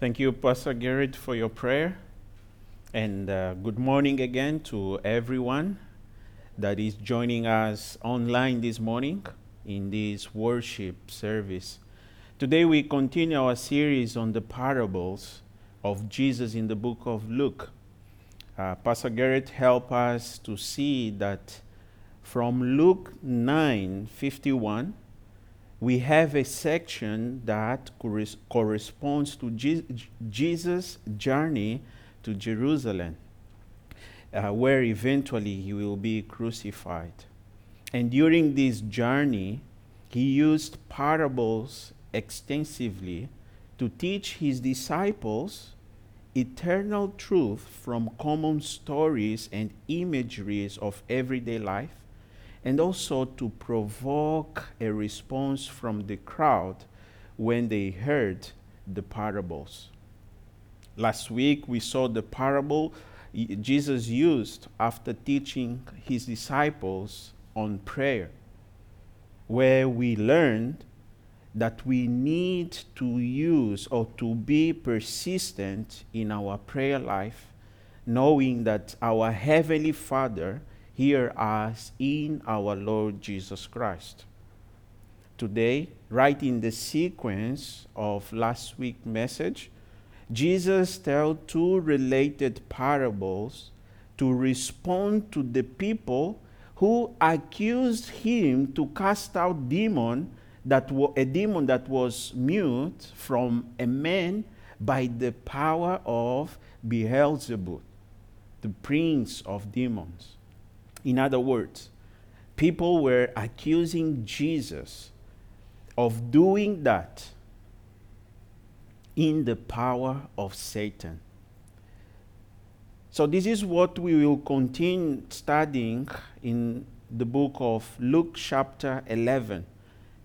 Thank you, Pastor Garrett, for your prayer. And uh, good morning again to everyone that is joining us online this morning in this worship service. Today, we continue our series on the parables of Jesus in the book of Luke. Uh, Pastor Garrett helped us to see that from Luke 9 51, we have a section that corres- corresponds to Je- Jesus' journey to Jerusalem, uh, where eventually he will be crucified. And during this journey, he used parables extensively to teach his disciples eternal truth from common stories and imageries of everyday life and also to provoke a response from the crowd when they heard the parables. Last week we saw the parable Jesus used after teaching his disciples on prayer, where we learned that we need to use or to be persistent in our prayer life, knowing that our Heavenly Father hear us in our Lord Jesus Christ. Today, right in the sequence of last week's message, Jesus tells two related parables to respond to the people who accused him to cast out demon that a demon that was mute from a man by the power of Beelzebub, the prince of demons. In other words, people were accusing Jesus of doing that in the power of Satan. So, this is what we will continue studying in the book of Luke, chapter 11.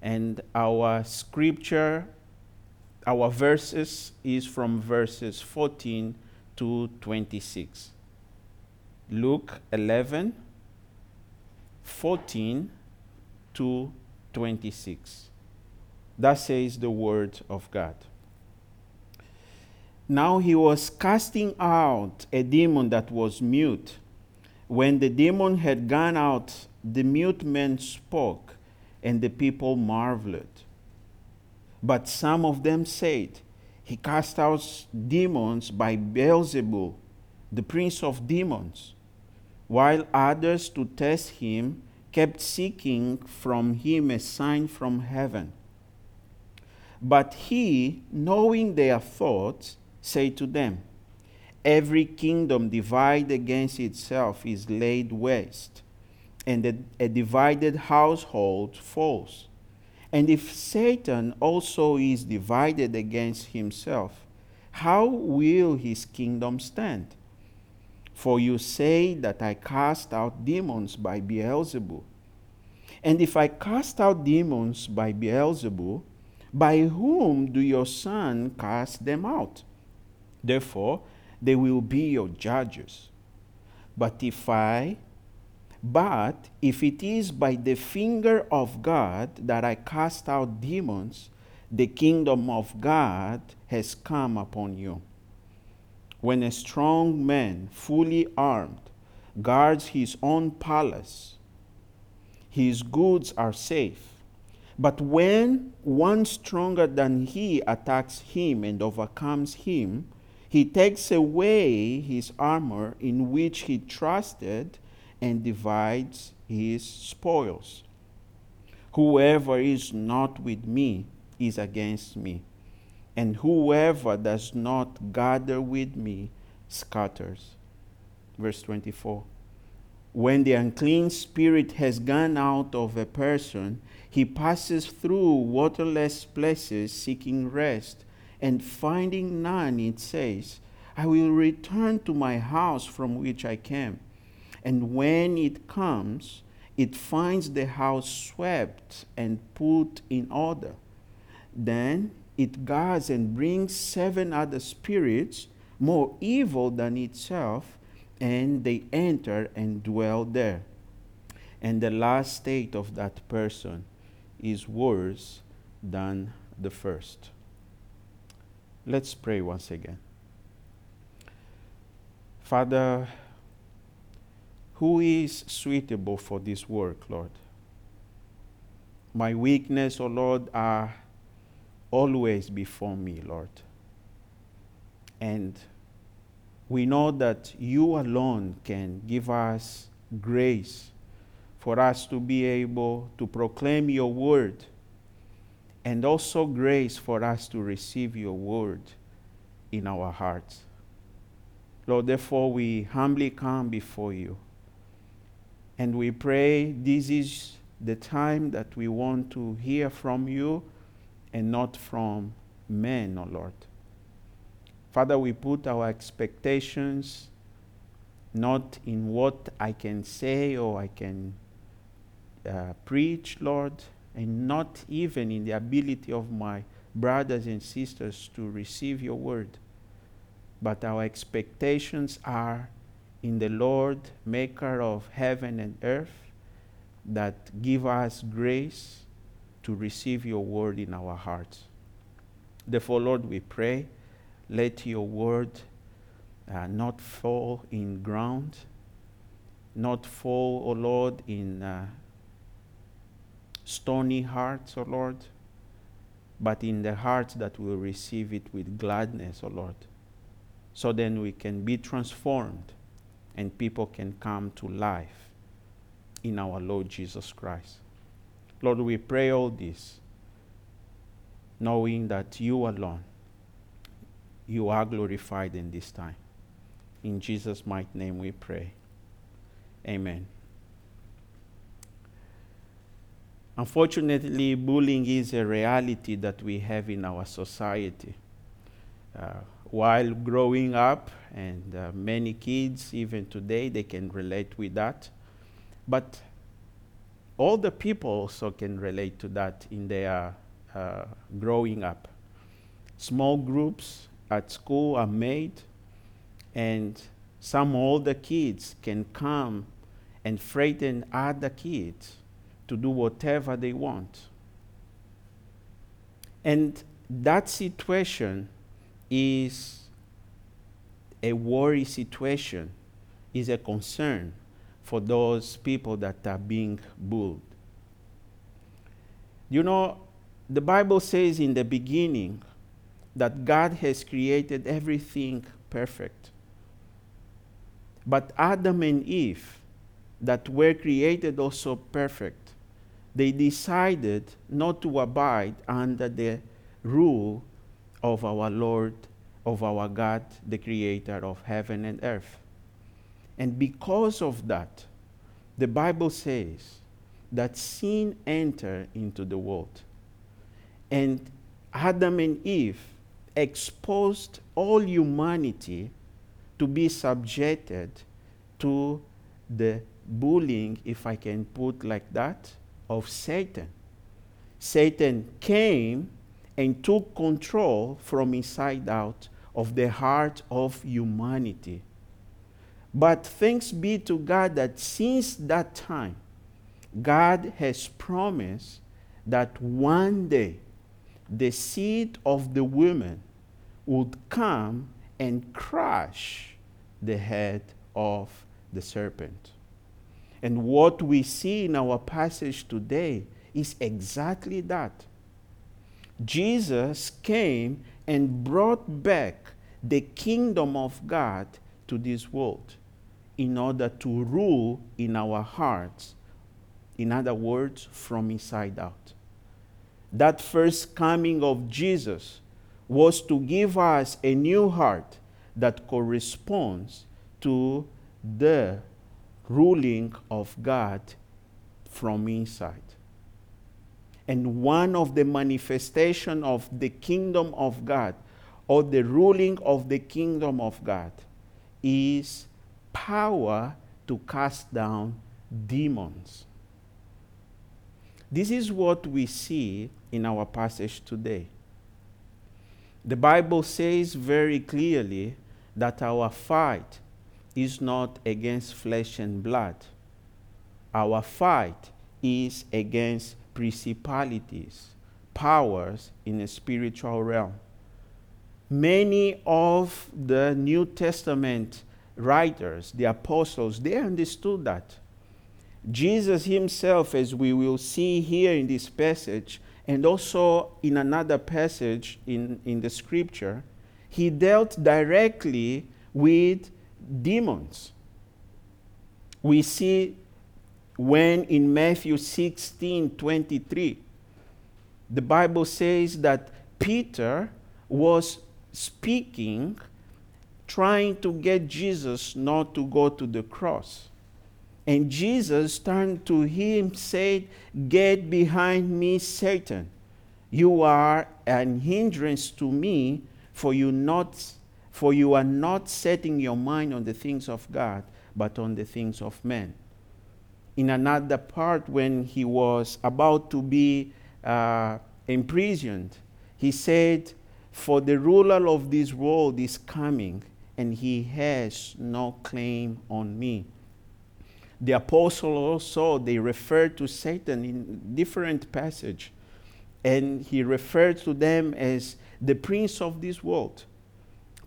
And our scripture, our verses, is from verses 14 to 26. Luke 11 14 to 26. Thus says the word of God. Now he was casting out a demon that was mute. When the demon had gone out, the mute man spoke, and the people marveled. But some of them said, He cast out demons by Beelzebul, the prince of demons while others, to test him, kept seeking from him a sign from heaven. But he, knowing their thoughts, said to them, Every kingdom divided against itself is laid waste, and a, a divided household falls. And if Satan also is divided against himself, how will his kingdom stand? For you say that I cast out demons by Beelzebub. And if I cast out demons by Beelzebub, by whom do your son cast them out? Therefore, they will be your judges. But if I, but if it is by the finger of God that I cast out demons, the kingdom of God has come upon you. When a strong man, fully armed, guards his own palace, his goods are safe. But when one stronger than he attacks him and overcomes him, he takes away his armor in which he trusted and divides his spoils. Whoever is not with me is against me, and whoever does not gather with me scatters. Verse 24. When the unclean spirit has gone out of a person, he passes through waterless places seeking rest, and finding none, it says, I will return to my house from which I came. And when it comes, it finds the house swept and put in order. Then it goes and brings seven other spirits more evil than itself, and they enter and dwell there. And the last state of that person is worse than the first. Let's pray once again. Father, who is suitable for this work, Lord? My weakness, O oh Lord, are always before me, Lord. And we know that you alone can give us grace for us to be able to proclaim your word and also grace for us to receive your word in our hearts. Lord, therefore, we humbly come before you and we pray this is the time that we want to hear from you and not from men, O oh Lord. Father, we put our expectations not in what I can say or I can uh, preach, Lord, and not even in the ability of my brothers and sisters to receive your word. But our expectations are in the Lord, maker of heaven and earth, that give us grace to receive your word in our hearts. Therefore, Lord, we pray, let your word uh, not fall in ground, not fall, O oh Lord, in uh, stony hearts, O oh Lord, but in the hearts that will receive it with gladness, O oh Lord. So then we can be transformed and people can come to life in our Lord Jesus Christ. Lord, we pray all this knowing that you alone, you are glorified in this time. In Jesus' mighty name we pray. Amen. Unfortunately, bullying is a reality that we have in our society. Uh, while growing up, and uh, many kids, even today, they can relate with that. But all the people also can relate to that in their uh, growing up. Small groups at school are made, and some older kids can come and frighten other kids to do whatever they want. And that situation is a worry situation, is a concern for those people that are being bullied. You know, the Bible says in the beginning that God has created everything perfect. But Adam and Eve, that were created also perfect, they decided not to abide under the rule of our Lord, of our God, the creator of heaven and earth. And because of that, the Bible says that sin entered into the world. And Adam and Eve exposed all humanity to be subjected to the bullying, if I can put like that, of Satan. Satan came and took control from inside out of the heart of humanity. But thanks be to God that since that time, God has promised that one day the seed of the woman would come and crush the head of the serpent. And what we see in our passage today is exactly that. Jesus came and brought back the kingdom of God to this world in order to rule in our hearts. In other words, from inside out. That first coming of Jesus was to give us a new heart that corresponds to the ruling of God from inside. And one of the manifestation of the kingdom of God or the ruling of the kingdom of God is power to cast down demons. This is what we see in our passage today. The Bible says very clearly that our fight is not against flesh and blood. Our fight is against principalities, powers in the spiritual realm. many of the New Testament writers, the apostles, they understood that. Jesus himself, as we will see here in this passage, and also in another passage in, in the scripture, he dealt directly with demons. We see when in Matthew 16 23, the Bible says that Peter was speaking, trying to get Jesus not to go to the cross. And Jesus turned to him, and said, Get behind me, Satan. You are an hindrance to me, for you not for you are not setting your mind on the things of God, but on the things of men. In another part, when he was about to be uh, imprisoned, he said, For the ruler of this world is coming, and he has no claim on me. The apostle also, they referred to Satan in different passage, and he referred to them as the prince of this world.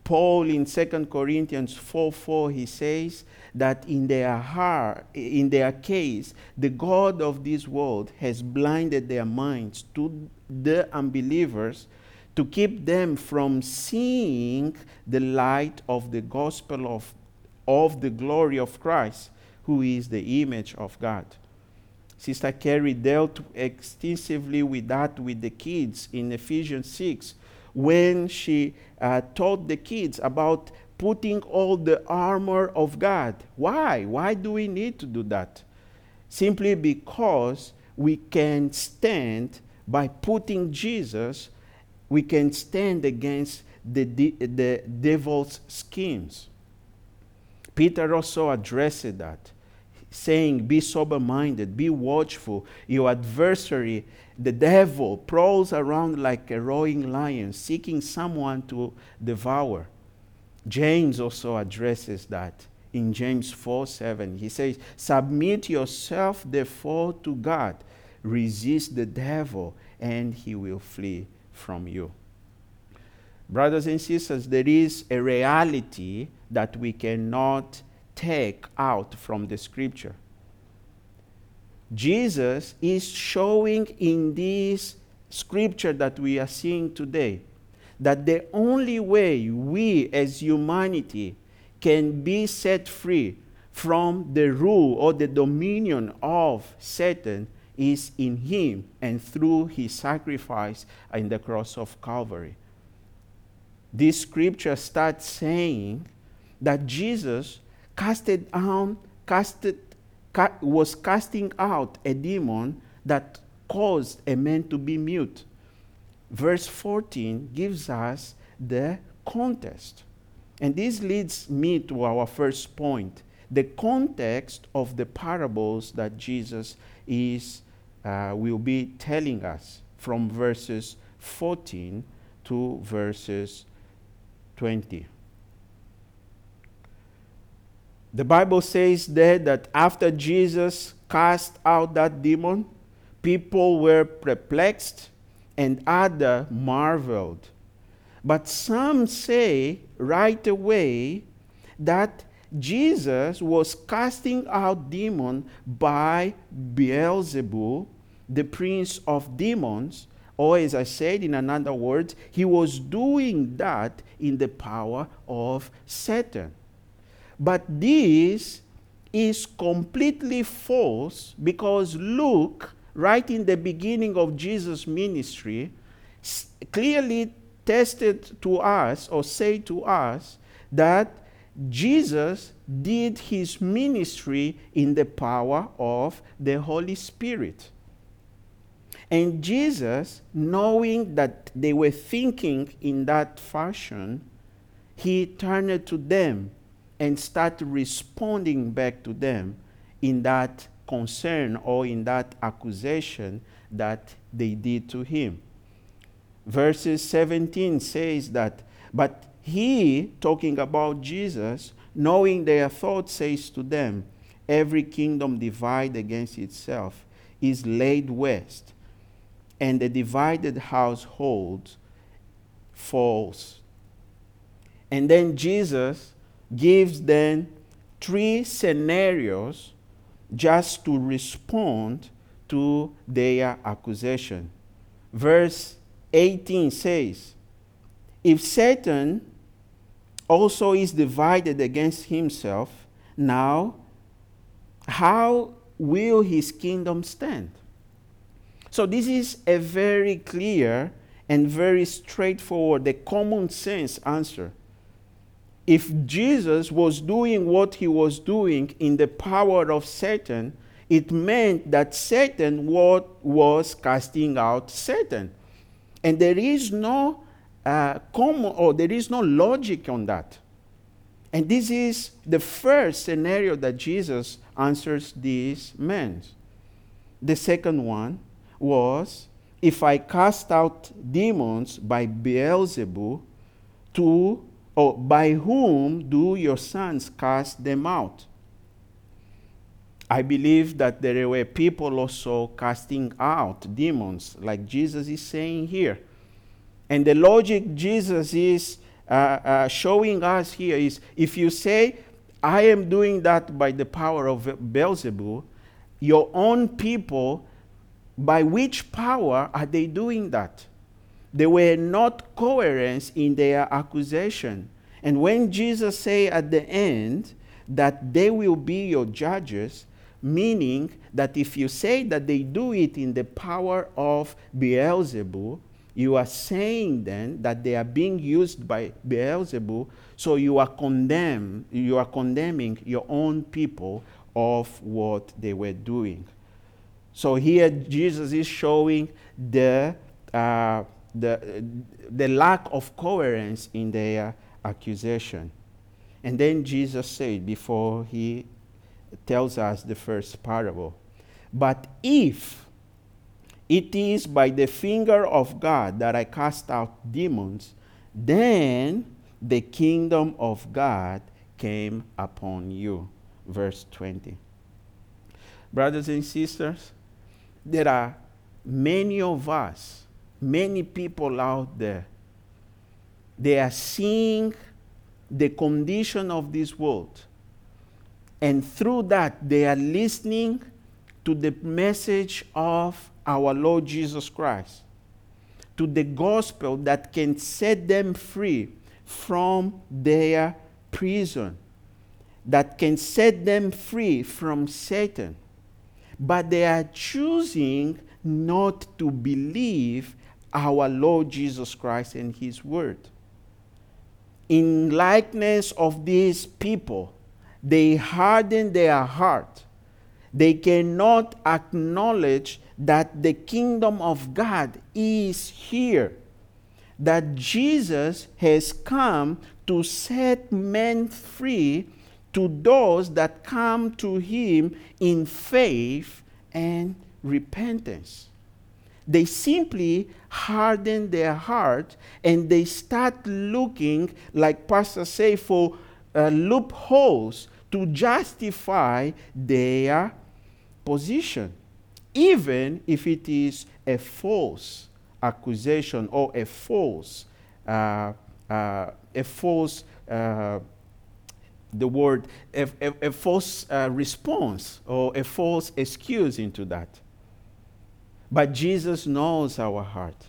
Paul in 2 Corinthians 4 4, he says that in their heart, in their case, the God of this world has blinded their minds to the unbelievers to keep them from seeing the light of the gospel of, of the glory of Christ, who is the image of God. Sister Carrie dealt extensively with that with the kids in Ephesians 6 when she uh, taught the kids about putting all the armor of God. Why? Why do we need to do that? Simply because we can stand by putting Jesus, we can stand against the, the devil's schemes. Peter also addressed that, saying, Be sober minded, be watchful. Your adversary, the devil prowls around like a roaring lion, seeking someone to devour. James also addresses that in James 4 7. He says, Submit yourself therefore to God, resist the devil, and he will flee from you. Brothers and sisters, there is a reality that we cannot take out from the scripture. Jesus is showing in this scripture that we are seeing today that the only way we as humanity can be set free from the rule or the dominion of Satan is in him and through his sacrifice in the cross of Calvary. This scripture starts saying that Jesus casted down, casted was casting out a demon that caused a man to be mute. Verse 14 gives us the context. And this leads me to our first point the context of the parables that Jesus is, uh, will be telling us from verses 14 to verses 20. The Bible says there that after Jesus cast out that demon, people were perplexed and others marveled. But some say right away that Jesus was casting out demons by Beelzebul, the prince of demons, or as I said in another words, he was doing that in the power of Satan. But this is completely false because Luke, right in the beginning of Jesus' ministry, clearly tested to us or say to us that Jesus did his ministry in the power of the Holy Spirit. And Jesus, knowing that they were thinking in that fashion, he turned to them and started responding back to them in that concern or in that accusation that they did to him. Verses 17 says that, but he, talking about Jesus, knowing their thoughts, says to them, Every kingdom divided against itself is laid waste, and the divided household falls And then Jesus gives them three scenarios just to respond to their accusation. Verse 18 says, If Satan also is divided against himself, now how will his kingdom stand? So, this is a very clear and very straightforward, the common sense answer. If Jesus was doing what he was doing in the power of Satan, it meant that Satan was casting out Satan. And there is no uh, common or there is no logic on that. And this is the first scenario that Jesus answers these men. The second one was if I cast out demons by Beelzebub, to or by whom do your sons cast them out? I believe that there were people also casting out demons, like Jesus is saying here. And the logic Jesus is uh, uh, showing us here is if you say, I am doing that by the power of Beelzebub, your own people, by which power are they doing that? They were not coherent in their accusation. And when Jesus say at the end that they will be your judges, meaning that if you say that they do it in the power of Beelzebub, you are saying then that they are being used by Beelzebub, so you are condemn, you are condemning your own people of what they were doing. So here Jesus is showing the, uh, the, the lack of coherence in their accusation. And then Jesus said, before he tells us the first parable, but if it is by the finger of God that I cast out demons, then the kingdom of God came upon you. Verse 20. Brothers and sisters, there are many of us, many people out there, they are seeing the condition of this world. And through that, they are listening to the message of our Lord Jesus Christ, to the gospel that can set them free from their prison, that can set them free from Satan but they are choosing not to believe our Lord Jesus Christ and His Word. In likeness of these people, they harden their heart. They cannot acknowledge that the kingdom of God is here, that Jesus has come to set men free to those that come to him in faith and repentance. They simply harden their heart and they start looking, like Pastor say, for uh, loopholes to justify their position, even if it is a false accusation or a false, uh, uh, a false uh, the word, a, a, a false uh, response or a false excuse into that. But Jesus knows our heart.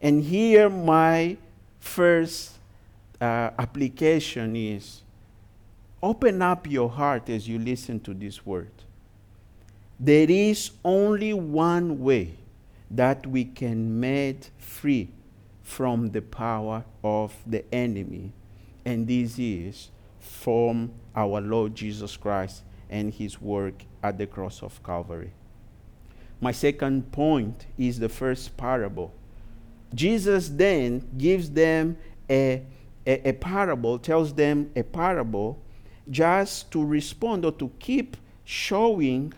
And here, my first uh, application is open up your heart as you listen to this word. There is only one way that we can made free from the power of the enemy, and this is from our Lord Jesus Christ and his work at the cross of Calvary. My second point is the first parable. Jesus then gives them a, a, a, parable, tells them a parable just to respond or to keep showing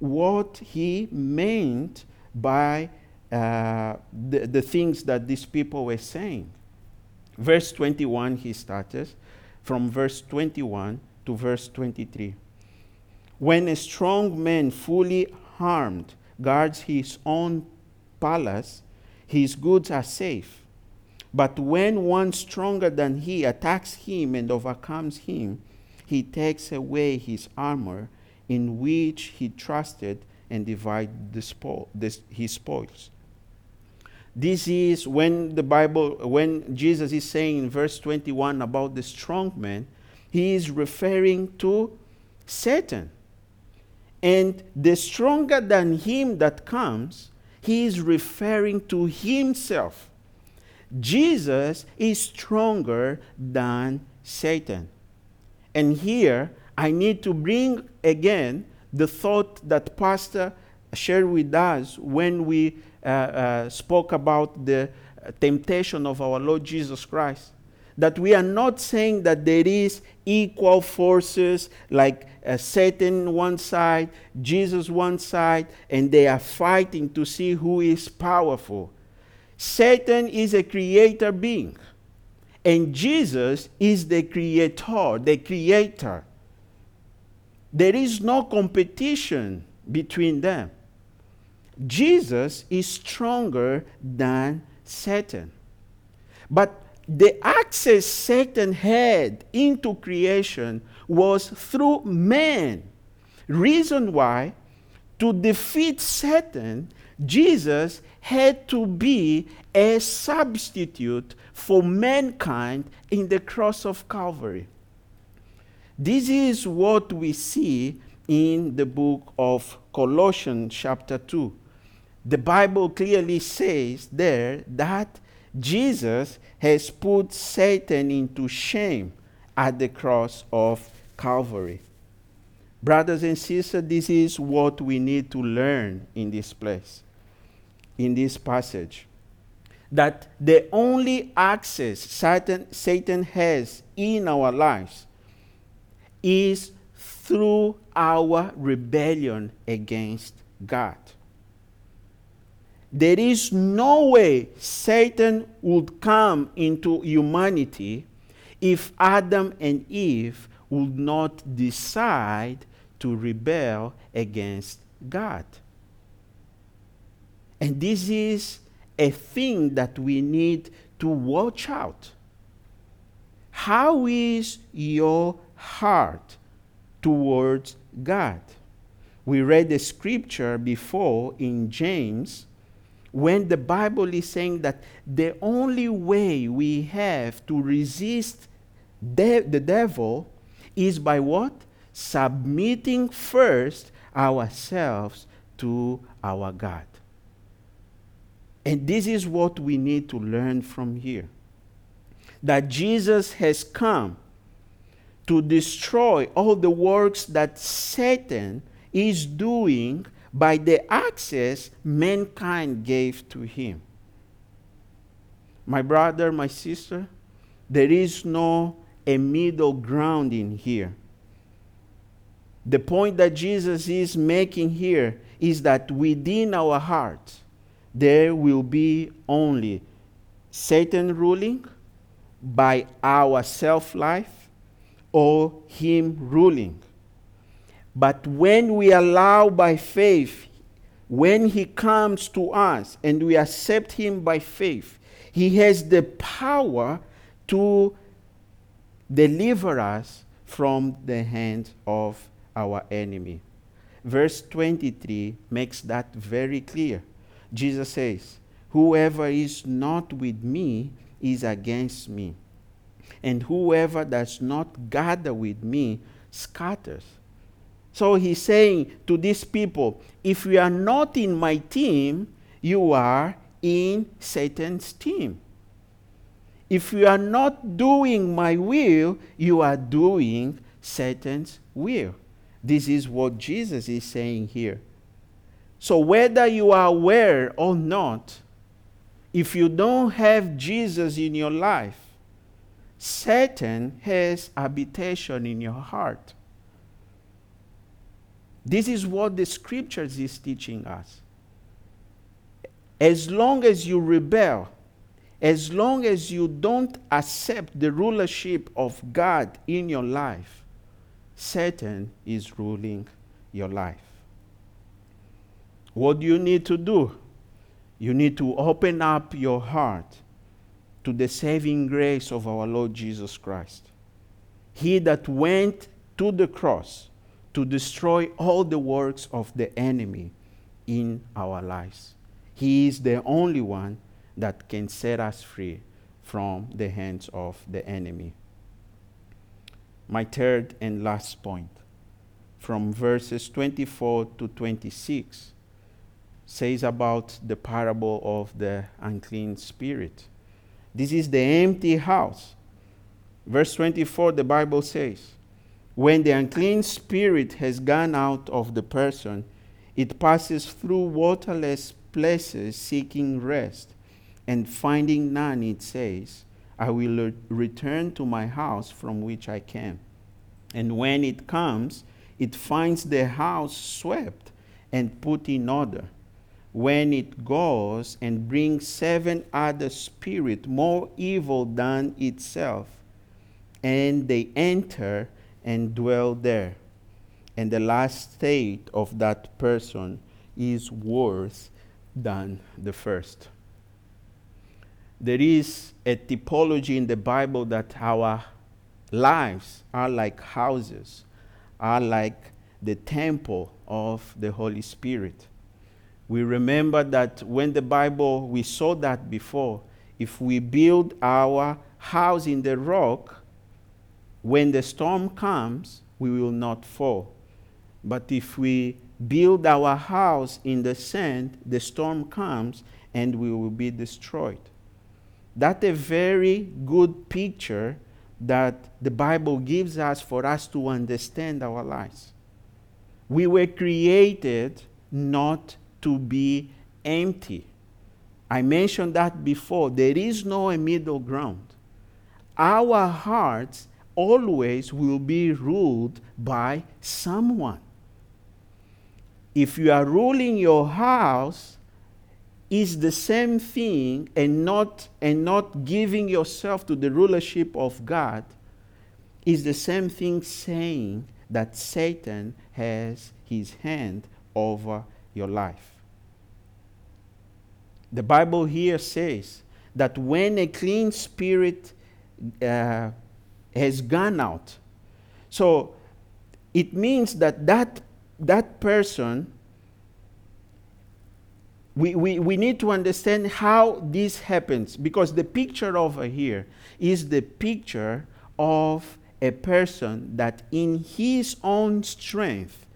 what he meant by uh, the, the things that these people were saying. Verse 21, he starts from verse 21 to verse 23. When a strong man, fully armed, guards his own palace, his goods are safe. But when one stronger than he attacks him and overcomes him, he takes away his armor in which he trusted and divides the this, his spoils. This is when the Bible, when Jesus is saying in verse 21 about the strong man, he is referring to Satan. And the stronger than him that comes, he is referring to himself. Jesus is stronger than Satan. And here, I need to bring again the thought that Pastor shared with us when we uh, uh, spoke about the temptation of our Lord Jesus Christ. That we are not saying that there is equal forces like uh, Satan one side, Jesus one side, and they are fighting to see who is powerful. Satan is a creator being, and Jesus is the creator, the creator. There is no competition between them. Jesus is stronger than Satan. But the access Satan had into creation was through man. Reason why, to defeat Satan, Jesus had to be a substitute for mankind in the cross of Calvary. This is what we see in the book of Colossians, chapter 2. The Bible clearly says there that Jesus has put Satan into shame at the cross of Calvary. Brothers and sisters, this is what we need to learn in this place in this passage that the only access Satan, Satan has in our lives is through our rebellion against God. There is no way Satan would come into humanity if Adam and Eve would not decide to rebel against God. And this is a thing that we need to watch out. How is your heart towards God? We read the scripture before in James when the Bible is saying that the only way we have to resist de- the devil is by what? Submitting first ourselves to our God. And this is what we need to learn from here that Jesus has come to destroy all the works that Satan is doing by the access mankind gave to him. My brother, my sister, there is no a middle ground in here. The point that Jesus is making here is that within our hearts, there will be only Satan ruling by our self life or Him ruling. But when we allow by faith, when He comes to us and we accept Him by faith, He has the power to deliver us from the hand of our enemy. Verse 23 makes that very clear. Jesus says, Whoever is not with me is against me, and whoever does not gather with me scatters. So he's saying to these people, if you are not in my team, you are in Satan's team. If you are not doing my will, you are doing Satan's will. This is what Jesus is saying here. So, whether you are aware or not, if you don't have Jesus in your life, Satan has habitation in your heart. This is what the scriptures is teaching us. As long as you rebel, as long as you don't accept the rulership of God in your life, Satan is ruling your life. What do you need to do? You need to open up your heart to the saving grace of our Lord Jesus Christ. He that went to the cross to destroy all the works of the enemy in our lives. He is the only one that can set us free from the hands of the enemy. My third and last point, from verses 24 to 26, says about the parable of the unclean spirit. This is the empty house. Verse 24, the Bible says, When the unclean spirit has gone out of the person, it passes through waterless places seeking rest, and finding none, it says, I will return to my house from which I came. And when it comes, it finds the house swept and put in order. When it goes and brings seven other spirits more evil than itself, and they enter and dwell there. And the last state of that person is worse than the first. There is a typology in the Bible that our lives are like houses, are like the temple of the Holy Spirit. We remember that when the Bible, we saw that before, if we build our house in the rock, when the storm comes, we will not fall. But if we build our house in the sand, the storm comes and we will be destroyed. That's a very good picture that the Bible gives us for us to understand our lives. We were created not to be empty. I mentioned that before. There is no middle ground. Our hearts always will be ruled by someone. If you are ruling your house, is the same thing and not and not giving yourself to the rulership of God is the same thing saying that Satan has his hand over your life. The Bible here says that when a clean spirit uh, has gone out, so it means that that, that person we, we, we need to understand how this happens because the picture over here is the picture of a person that in his own strength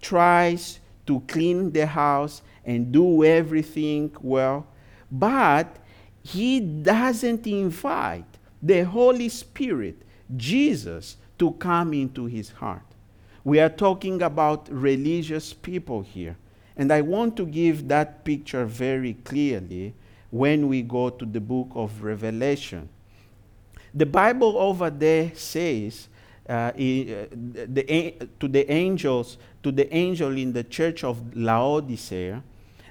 tries to clean the house and do everything well, but he doesn't invite the Holy Spirit, Jesus, to come into his heart. We are talking about religious people here. And I want to give that picture very clearly when we go to the book of Revelation. The Bible over there says uh, the, to the angels, to the angel in the church of Laodicea,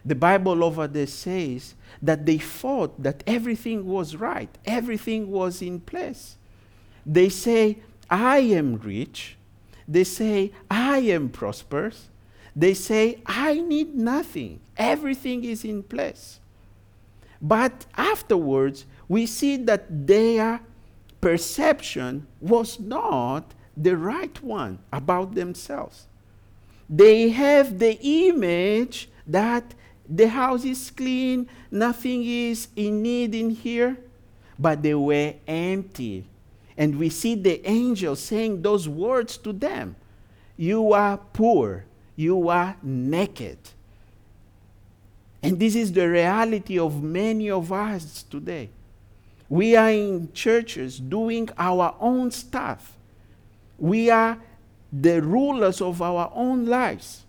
the Bible over there says that they thought that everything was right, everything was in place. They say, I am rich. They say, I am prosperous. They say, I need nothing, everything is in place. But afterwards, we see that their perception was not the right one about themselves. They have the image that the house is clean, nothing is in need in here, but they were empty. And we see the angel saying those words to them You are poor, you are naked. And this is the reality of many of us today. We are in churches doing our own stuff. We are the rulers of our own lives.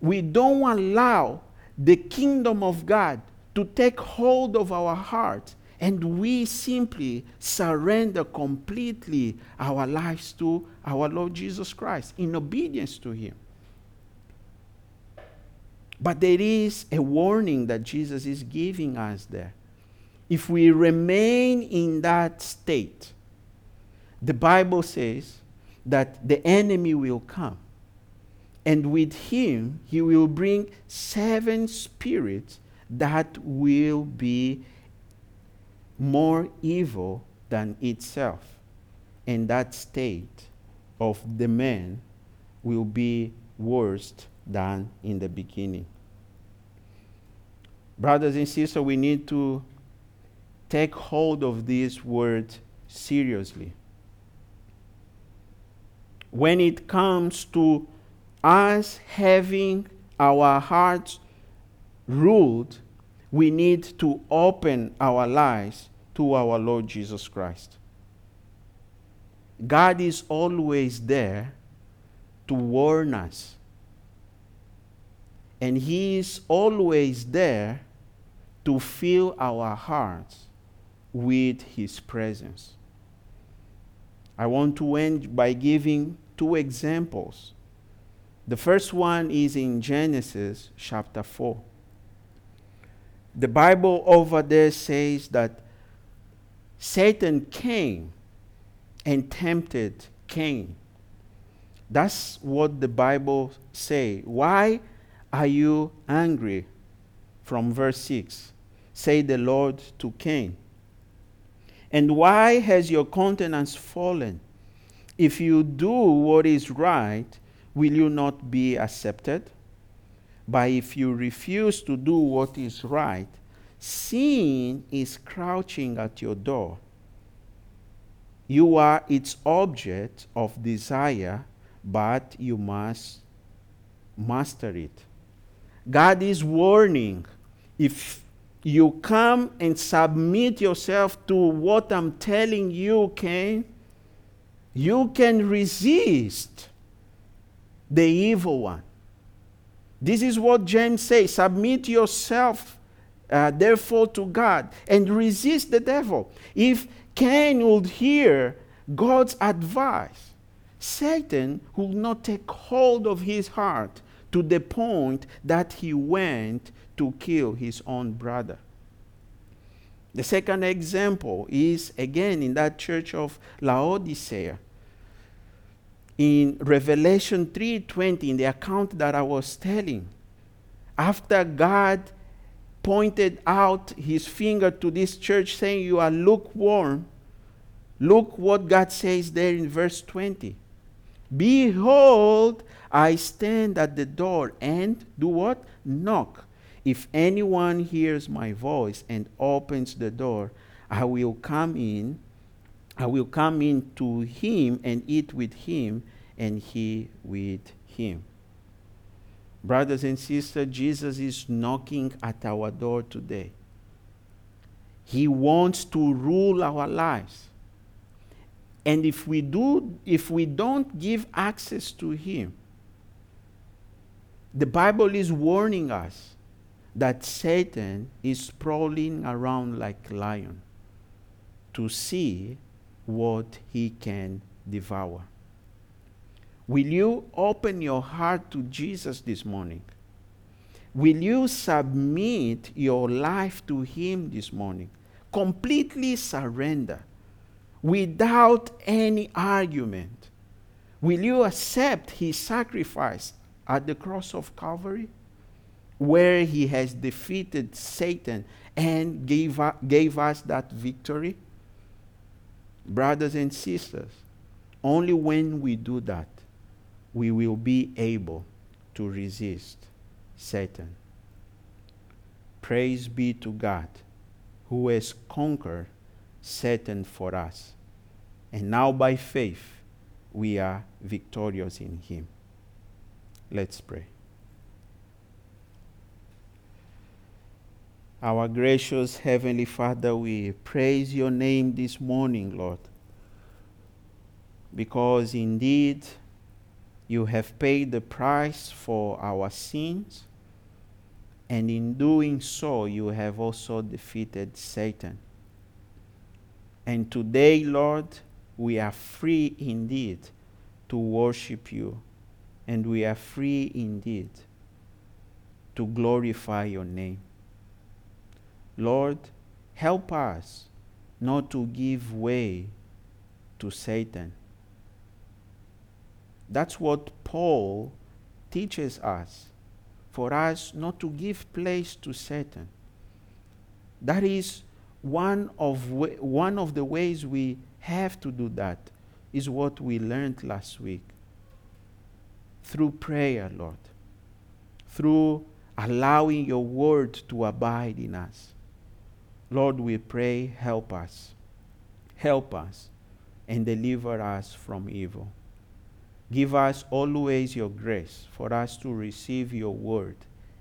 We don't allow the kingdom of God to take hold of our hearts, and we simply surrender completely our lives to our Lord Jesus Christ in obedience to Him. But there is a warning that Jesus is giving us there. If we remain in that state, the Bible says that the enemy will come. And with him, he will bring seven spirits that will be more evil than itself. And that state of the man will be worse than in the beginning. Brothers and sisters, we need to take hold of this word seriously. When it comes to us having our hearts ruled, we need to open our lives to our Lord Jesus Christ. God is always there to warn us. And He is always there to fill our hearts with His presence. I want to end by giving two examples. The first one is in Genesis chapter 4. The Bible over there says that Satan came and tempted Cain. That's what the Bible say. Why are you angry? From verse 6. Say the Lord to Cain. And why has your countenance fallen? If you do what is right, will you not be accepted? But if you refuse to do what is right, sin is crouching at your door. You are its object of desire, but you must master it. God is warning if you come and submit yourself to what I'm telling you, Cain, you can resist the evil one. This is what James says submit yourself, uh, therefore, to God and resist the devil. If Cain would hear God's advice, Satan would not take hold of his heart to the point that he went to kill his own brother. The second example is again in that church of Laodicea. In Revelation 3:20 in the account that I was telling, after God pointed out his finger to this church saying you are lukewarm, look what God says there in verse 20. Behold, I stand at the door and do what? Knock. If anyone hears my voice and opens the door, I will come in. I will come in to him and eat with him, and he with him. Brothers and sisters, Jesus is knocking at our door today. He wants to rule our lives. And if we do if we don't give access to him, the Bible is warning us that Satan is prowling around like a lion to see what he can devour. Will you open your heart to Jesus this morning? Will you submit your life to him this morning? Completely surrender without any argument. Will you accept his sacrifice at the cross of Calvary? Where he has defeated Satan and gave, gave us that victory? Brothers and sisters, only when we do that, we will be able to resist Satan. Praise be to God who has conquered Satan for us. And now by faith, we are victorious in him. Let's pray. Our gracious Heavenly Father, we praise your name this morning, Lord, because indeed you have paid the price for our sins, and in doing so, you have also defeated Satan. And today, Lord, we are free indeed to worship you, and we are free indeed to glorify your name. Lord, help us not to give way to Satan. That's what Paul teaches us for us not to give place to Satan. That is one of, one of the ways we have to do that is what we learned last week through prayer, Lord, through allowing your word to abide in us. Lord, we pray, help us. Help us and deliver us from evil. Give us always your grace for us to receive your word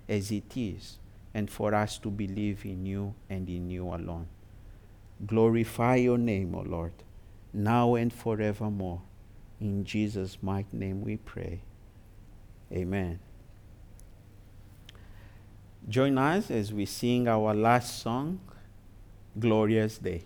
as it is and for us to believe in you and in you alone. Glorify your name, O Lord, now and forevermore. In Jesus' mighty name we pray. Amen. Join us as we sing our last song, Glorious Day.